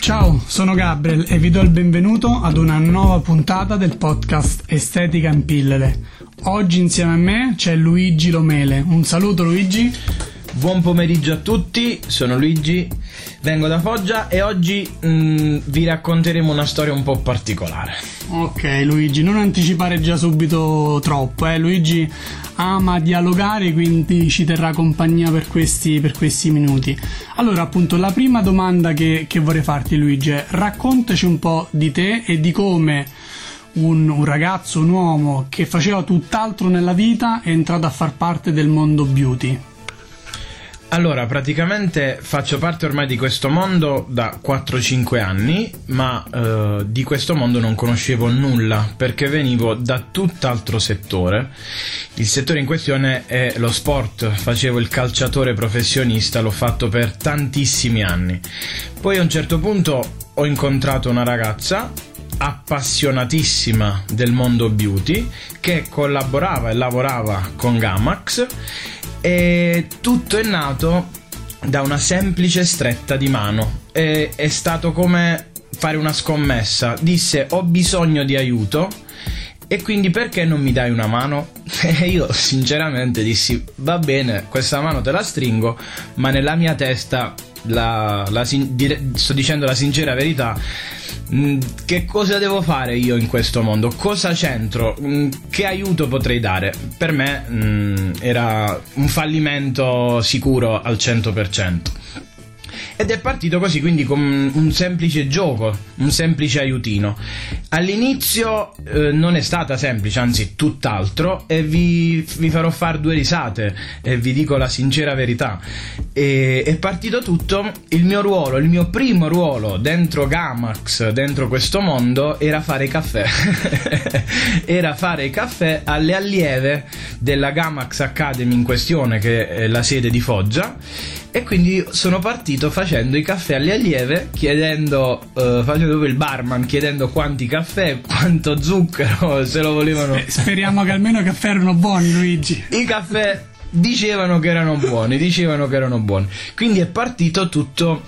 Ciao, sono Gabriel e vi do il benvenuto ad una nuova puntata del podcast Estetica in pillole. Oggi insieme a me c'è Luigi Lomele. Un saluto Luigi. Buon pomeriggio a tutti, sono Luigi, vengo da Foggia e oggi mh, vi racconteremo una storia un po' particolare. Ok Luigi, non anticipare già subito troppo, eh? Luigi ama dialogare quindi ci terrà compagnia per questi, per questi minuti. Allora appunto la prima domanda che, che vorrei farti Luigi è raccontaci un po' di te e di come un, un, ragazzo, un uomo che faceva tutt'altro nella vita è entrato a far parte del mondo beauty. Allora, praticamente faccio parte ormai di questo mondo da 4-5 anni, ma eh, di questo mondo non conoscevo nulla perché venivo da tutt'altro settore. Il settore in questione è lo sport, facevo il calciatore professionista, l'ho fatto per tantissimi anni. Poi a un certo punto ho incontrato una ragazza appassionatissima del mondo beauty che collaborava e lavorava con Gamax e tutto è nato da una semplice stretta di mano. E, è stato come fare una scommessa. Disse ho bisogno di aiuto e quindi perché non mi dai una mano? E io sinceramente dissi va bene, questa mano te la stringo, ma nella mia testa la, la, sto dicendo la sincera verità che cosa devo fare io in questo mondo? Cosa c'entro? Mm, che aiuto potrei dare? Per me mm, era un fallimento sicuro al 100%. Ed è partito così, quindi con un semplice gioco, un semplice aiutino. All'inizio eh, non è stata semplice, anzi tutt'altro, e vi, vi farò fare due risate, e vi dico la sincera verità. E, è partito tutto, il mio ruolo, il mio primo ruolo dentro Gamax, dentro questo mondo, era fare caffè. era fare caffè alle allieve della Gamax Academy in questione, che è la sede di Foggia e quindi sono partito facendo i caffè alle allieve, chiedendo, uh, facendo il barman, chiedendo quanti caffè, quanto zucchero, se lo volevano. Speriamo che almeno i caffè erano buoni, Luigi. I caffè dicevano che erano buoni, dicevano che erano buoni. Quindi è partito tutto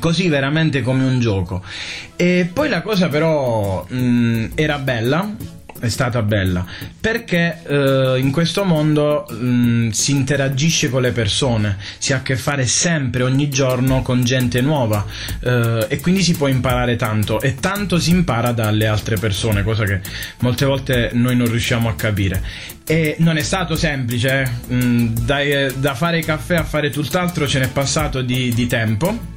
così veramente come un gioco. E poi la cosa però mh, era bella è stata bella perché eh, in questo mondo mh, mm, si interagisce con le persone, si ha a che fare sempre, ogni giorno con gente nuova eh, e quindi si può imparare tanto e tanto si impara dalle altre persone, cosa che molte volte noi non riusciamo a capire. E non è stato semplice, eh? mm, da, da, fare caffè a fare tutt'altro ce n'è passato di, di tempo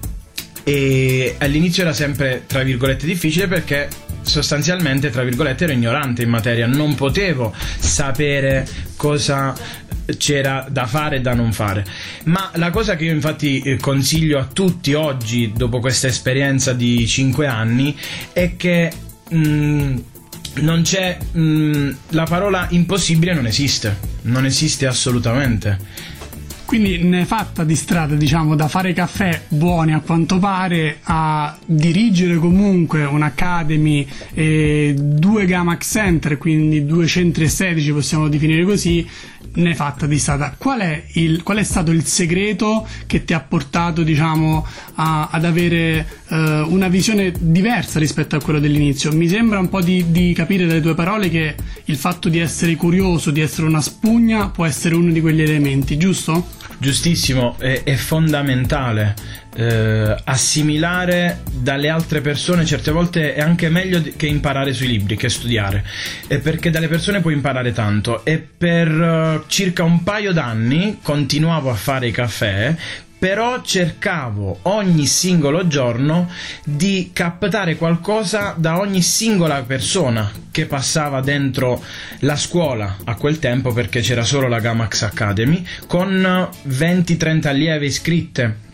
e all'inizio era sempre tra virgolette difficile perché sostanzialmente, tra virgolette, ero ignorante in materia, non potevo sapere cosa c'era da fare e da non fare. Ma la cosa che io infatti eh, consiglio a tutti oggi, dopo questa esperienza di 5 anni, è che mh, mm, non c'è mh, mm, la parola impossibile non esiste, non esiste assolutamente quindi ne è fatta di strada, diciamo, da fare caffè buoni a quanto pare a dirigere comunque un'academy e due Gamax Center, quindi due centri estetici possiamo definire così, ne è fatta di strada. Qual è, il, qual è stato il segreto che ti ha portato, diciamo, a, ad avere uh, una visione diversa rispetto a quello dell'inizio? Mi sembra un po' di, di capire dalle tue parole che il fatto di essere curioso, di essere una spugna, può essere uno di quegli elementi, giusto? Giustissimo, è, è fondamentale eh, assimilare dalle altre persone, certe volte è anche meglio che imparare sui libri, che studiare, eh, perché dalle persone puoi imparare tanto. E per uh, circa un paio d'anni continuavo a fare i caffè però cercavo ogni singolo giorno di captare qualcosa da ogni singola persona che passava dentro la scuola a quel tempo perché c'era solo la Gamax Academy con 20-30 allieve iscritte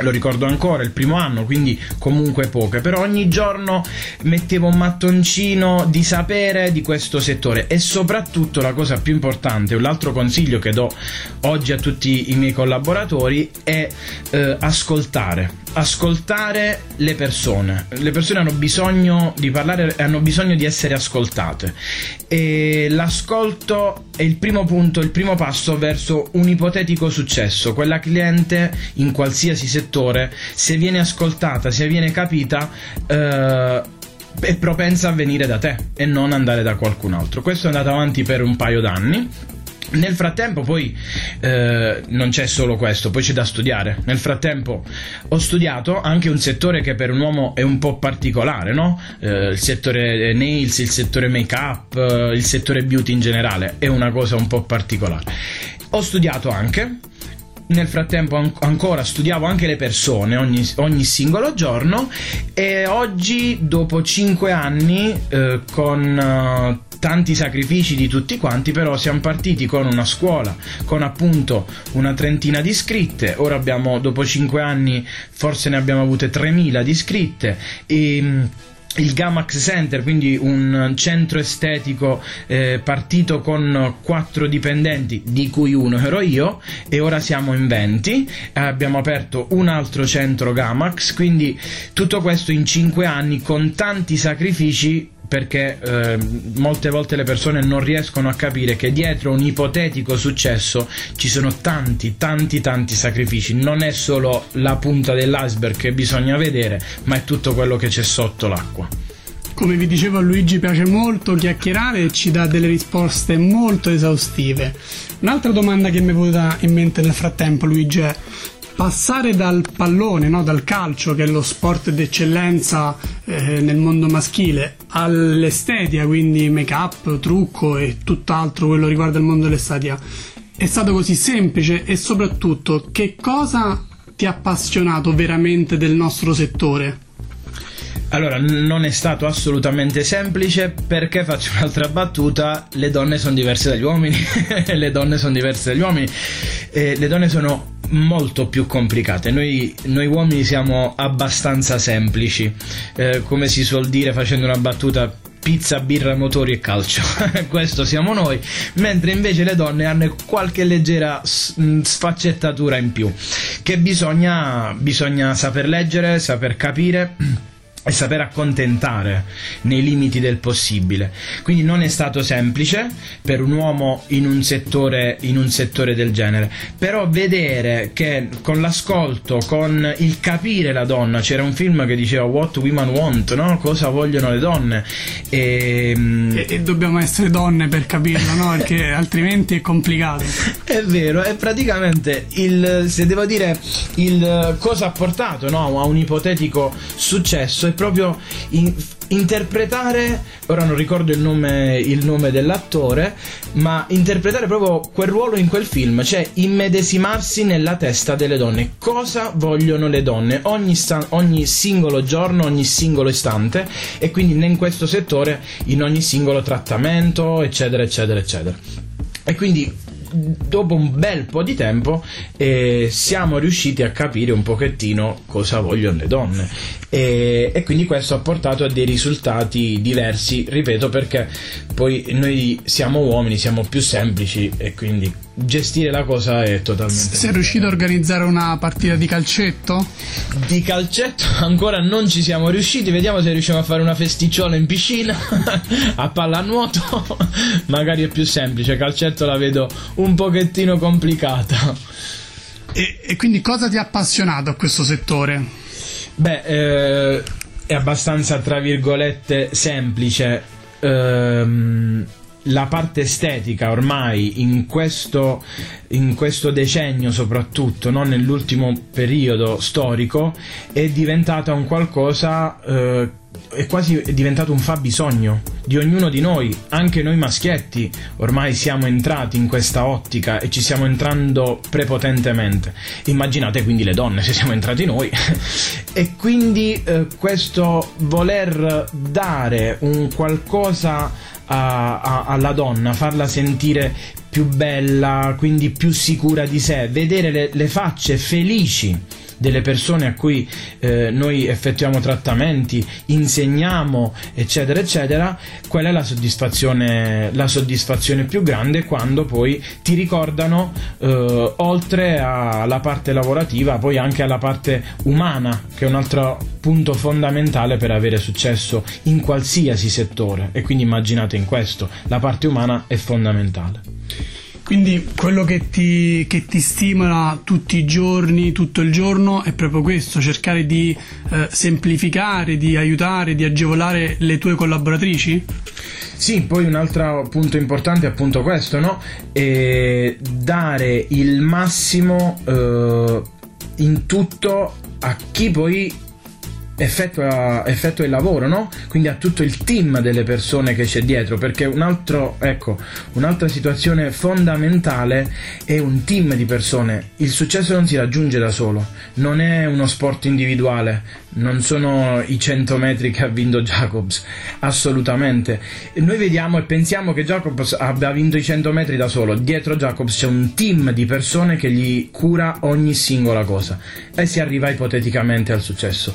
lo ricordo ancora, il primo anno, quindi comunque poche, però ogni giorno mettevo un mattoncino di sapere di questo settore. E soprattutto la cosa più importante, un altro consiglio che do oggi a tutti i miei collaboratori è eh, ascoltare ascoltare le persone. Le persone hanno bisogno di parlare, hanno bisogno di essere ascoltate. E l'ascolto è il primo punto, il primo passo verso un ipotetico successo. Quella cliente in qualsiasi settore, se viene ascoltata, se viene capita, eh, è propensa a venire da te e non andare da qualcun altro. Questo è andato avanti per un paio d'anni nel frattempo poi eh, non c'è solo questo, poi c'è da studiare. Nel frattempo ho studiato anche un settore che per un uomo è un po' particolare, no? Eh, il settore nails, il settore make up, eh, il settore beauty in generale, è una cosa un po' particolare. Ho studiato anche nel frattempo an- ancora studiavo anche le persone ogni, ogni, singolo giorno e oggi dopo 5 anni eh, con uh, tanti sacrifici di tutti quanti, però siamo partiti con una scuola, con appunto una trentina di iscritte, ora abbiamo dopo 5 anni forse ne abbiamo avute 3000 di iscritte. E mm, il Gamax Center, quindi un centro estetico eh, partito con quattro dipendenti, di cui uno ero io, e ora siamo in 20. Abbiamo aperto un altro centro Gamax, quindi tutto questo in 5 anni con tanti sacrifici perché eh, molte volte le persone non riescono a capire che dietro un ipotetico successo ci sono tanti, tanti, tanti sacrifici. Non è solo la punta dell'iceberg che bisogna vedere, ma è tutto quello che c'è sotto l'acqua. Come vi dicevo a Luigi piace molto chiacchierare e ci dà delle risposte molto esaustive. Un'altra domanda che mi è venuta in mente nel frattempo Luigi è passare dal pallone, no? dal calcio, che è lo sport d'eccellenza eh, nel mondo maschile, all'estetica, quindi make up, trucco e tutt'altro quello riguarda il mondo dell'estetica, è stato così semplice e soprattutto che cosa ti ha appassionato veramente del nostro settore? Allora, non è stato assolutamente semplice perché faccio un'altra battuta, le donne sono diverse dagli uomini, le donne sono diverse dagli uomini, eh, le donne sono molto più complicate. Noi, noi, uomini siamo abbastanza semplici, eh, come si suol dire facendo una battuta. Pizza, birra, motori e calcio. Questo siamo noi. Mentre invece le donne hanno qualche leggera sfaccettatura in più. Che bisogna, bisogna saper leggere, saper capire e saper accontentare nei limiti del possibile. Quindi non è stato semplice per un uomo in un settore, in un settore del genere, però vedere che con l'ascolto, con il capire la donna, c'era un film che diceva What Women Want, no? cosa vogliono le donne. E, ehm, e, e dobbiamo essere donne per capirlo, no? perché altrimenti è complicato. È vero, è praticamente il, se devo dire, il cosa ha portato no? a un ipotetico successo proprio in, interpretare, ora non ricordo il nome, il nome, dell'attore, ma interpretare proprio quel ruolo in quel film, cioè immedesimarsi nella testa delle donne. Cosa vogliono le donne ogni, sta- ogni singolo giorno, ogni singolo istante e quindi in questo settore, in ogni singolo trattamento, eccetera, eccetera, eccetera. E quindi dopo un bel po' di tempo eh, siamo riusciti a capire un pochettino cosa vogliono le donne. E, e, quindi questo ha portato a dei risultati diversi ripeto perché poi noi siamo uomini siamo più semplici e quindi gestire la cosa è totalmente sei riuscito a organizzare una partita di calcetto? di calcetto ancora non ci siamo riusciti vediamo se riusciamo a fare una festicciola in piscina a pallanuoto magari è più semplice calcetto la vedo un pochettino complicata e, e quindi cosa ti ha appassionato a questo settore? Beh, eh, è abbastanza, tra virgolette, semplice. Ehm, la parte estetica ormai in questo, in questo decennio soprattutto, non nell'ultimo periodo storico, è diventata un qualcosa eh, è quasi diventato un fabbisogno di ognuno di noi, anche noi maschietti ormai siamo entrati in questa ottica e ci stiamo entrando prepotentemente. Immaginate quindi le donne se siamo entrati noi. e quindi eh, questo voler dare un qualcosa a, a, alla donna, farla sentire più bella, quindi più sicura di sé, vedere le, le facce felici delle persone a cui eh, noi effettuiamo trattamenti, insegniamo, eccetera, eccetera, quella è la soddisfazione, la soddisfazione più grande quando poi ti ricordano, eh, oltre alla parte lavorativa, poi anche alla parte umana, che è un altro punto fondamentale per avere successo in qualsiasi settore. E quindi immaginate in questo, la parte umana è fondamentale. Quindi quello che ti, che ti, stimola tutti i giorni, tutto il giorno, è proprio questo, cercare di eh, semplificare, di aiutare, di agevolare le tue collaboratrici? Sì, poi un altro punto importante è appunto questo, no? E dare il massimo eh, in tutto a chi poi effettua, effettua, il lavoro, no? Quindi ha tutto il team delle persone che c'è dietro, perché un altro, ecco, un'altra situazione fondamentale è un team di persone. Il successo non si raggiunge da solo, non è uno sport individuale, non sono i 100 metri che ha vinto Jacobs, assolutamente. Noi vediamo e pensiamo che Jacobs abbia vinto i 100 metri da solo, dietro Jacobs c'è un team di persone che gli cura ogni singola cosa e si arriva ipoteticamente al successo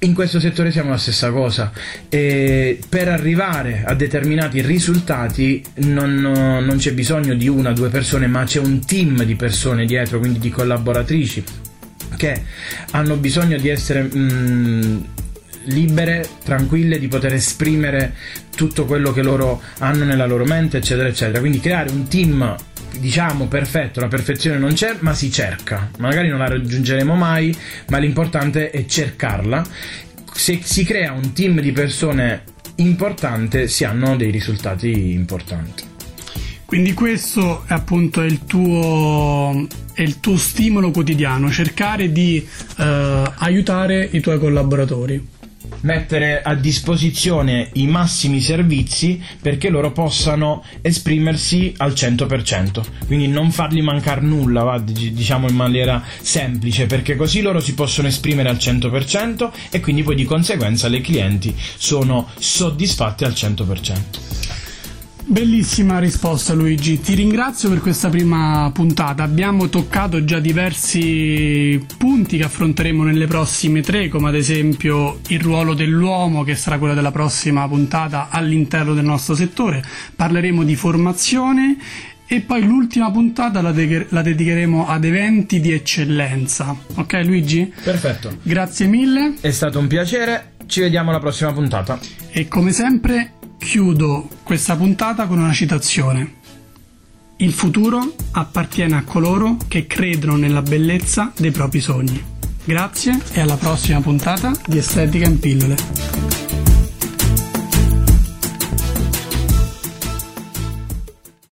in questo settore siamo la stessa cosa. E per arrivare a determinati risultati non, non c'è bisogno di una o due persone, ma c'è un team di persone dietro, quindi di collaboratrici che hanno bisogno di essere mh, mm, libere, tranquille, di poter esprimere tutto quello che loro hanno nella loro mente, eccetera, eccetera. Quindi creare un team diciamo perfetto, la perfezione non c'è, ma si cerca. Magari non la raggiungeremo mai, ma l'importante è cercarla. Se si crea un team di persone importante, si hanno dei risultati importanti. Quindi questo è appunto il tuo, il tuo stimolo quotidiano, cercare di eh, aiutare i tuoi collaboratori mettere a disposizione i massimi servizi perché loro possano esprimersi al 100%, quindi non fargli mancare nulla, va, diciamo in maniera semplice, perché così loro si possono esprimere al 100% e quindi poi di conseguenza le clienti sono soddisfatte al 100%. Bellissima risposta Luigi, ti ringrazio per questa prima puntata. Abbiamo toccato già diversi punti che affronteremo nelle prossime tre, come ad esempio il ruolo dell'uomo, che sarà quello della prossima puntata all'interno del nostro settore. Parleremo di formazione e poi l'ultima puntata la, de- la, dedicheremo ad eventi di eccellenza. Ok Luigi? Perfetto. Grazie mille. È stato un piacere, ci vediamo alla prossima puntata. E come sempre Chiudo questa puntata con una citazione. Il futuro appartiene a coloro che credono nella bellezza dei propri sogni. Grazie e alla prossima puntata di Estetica in pillole.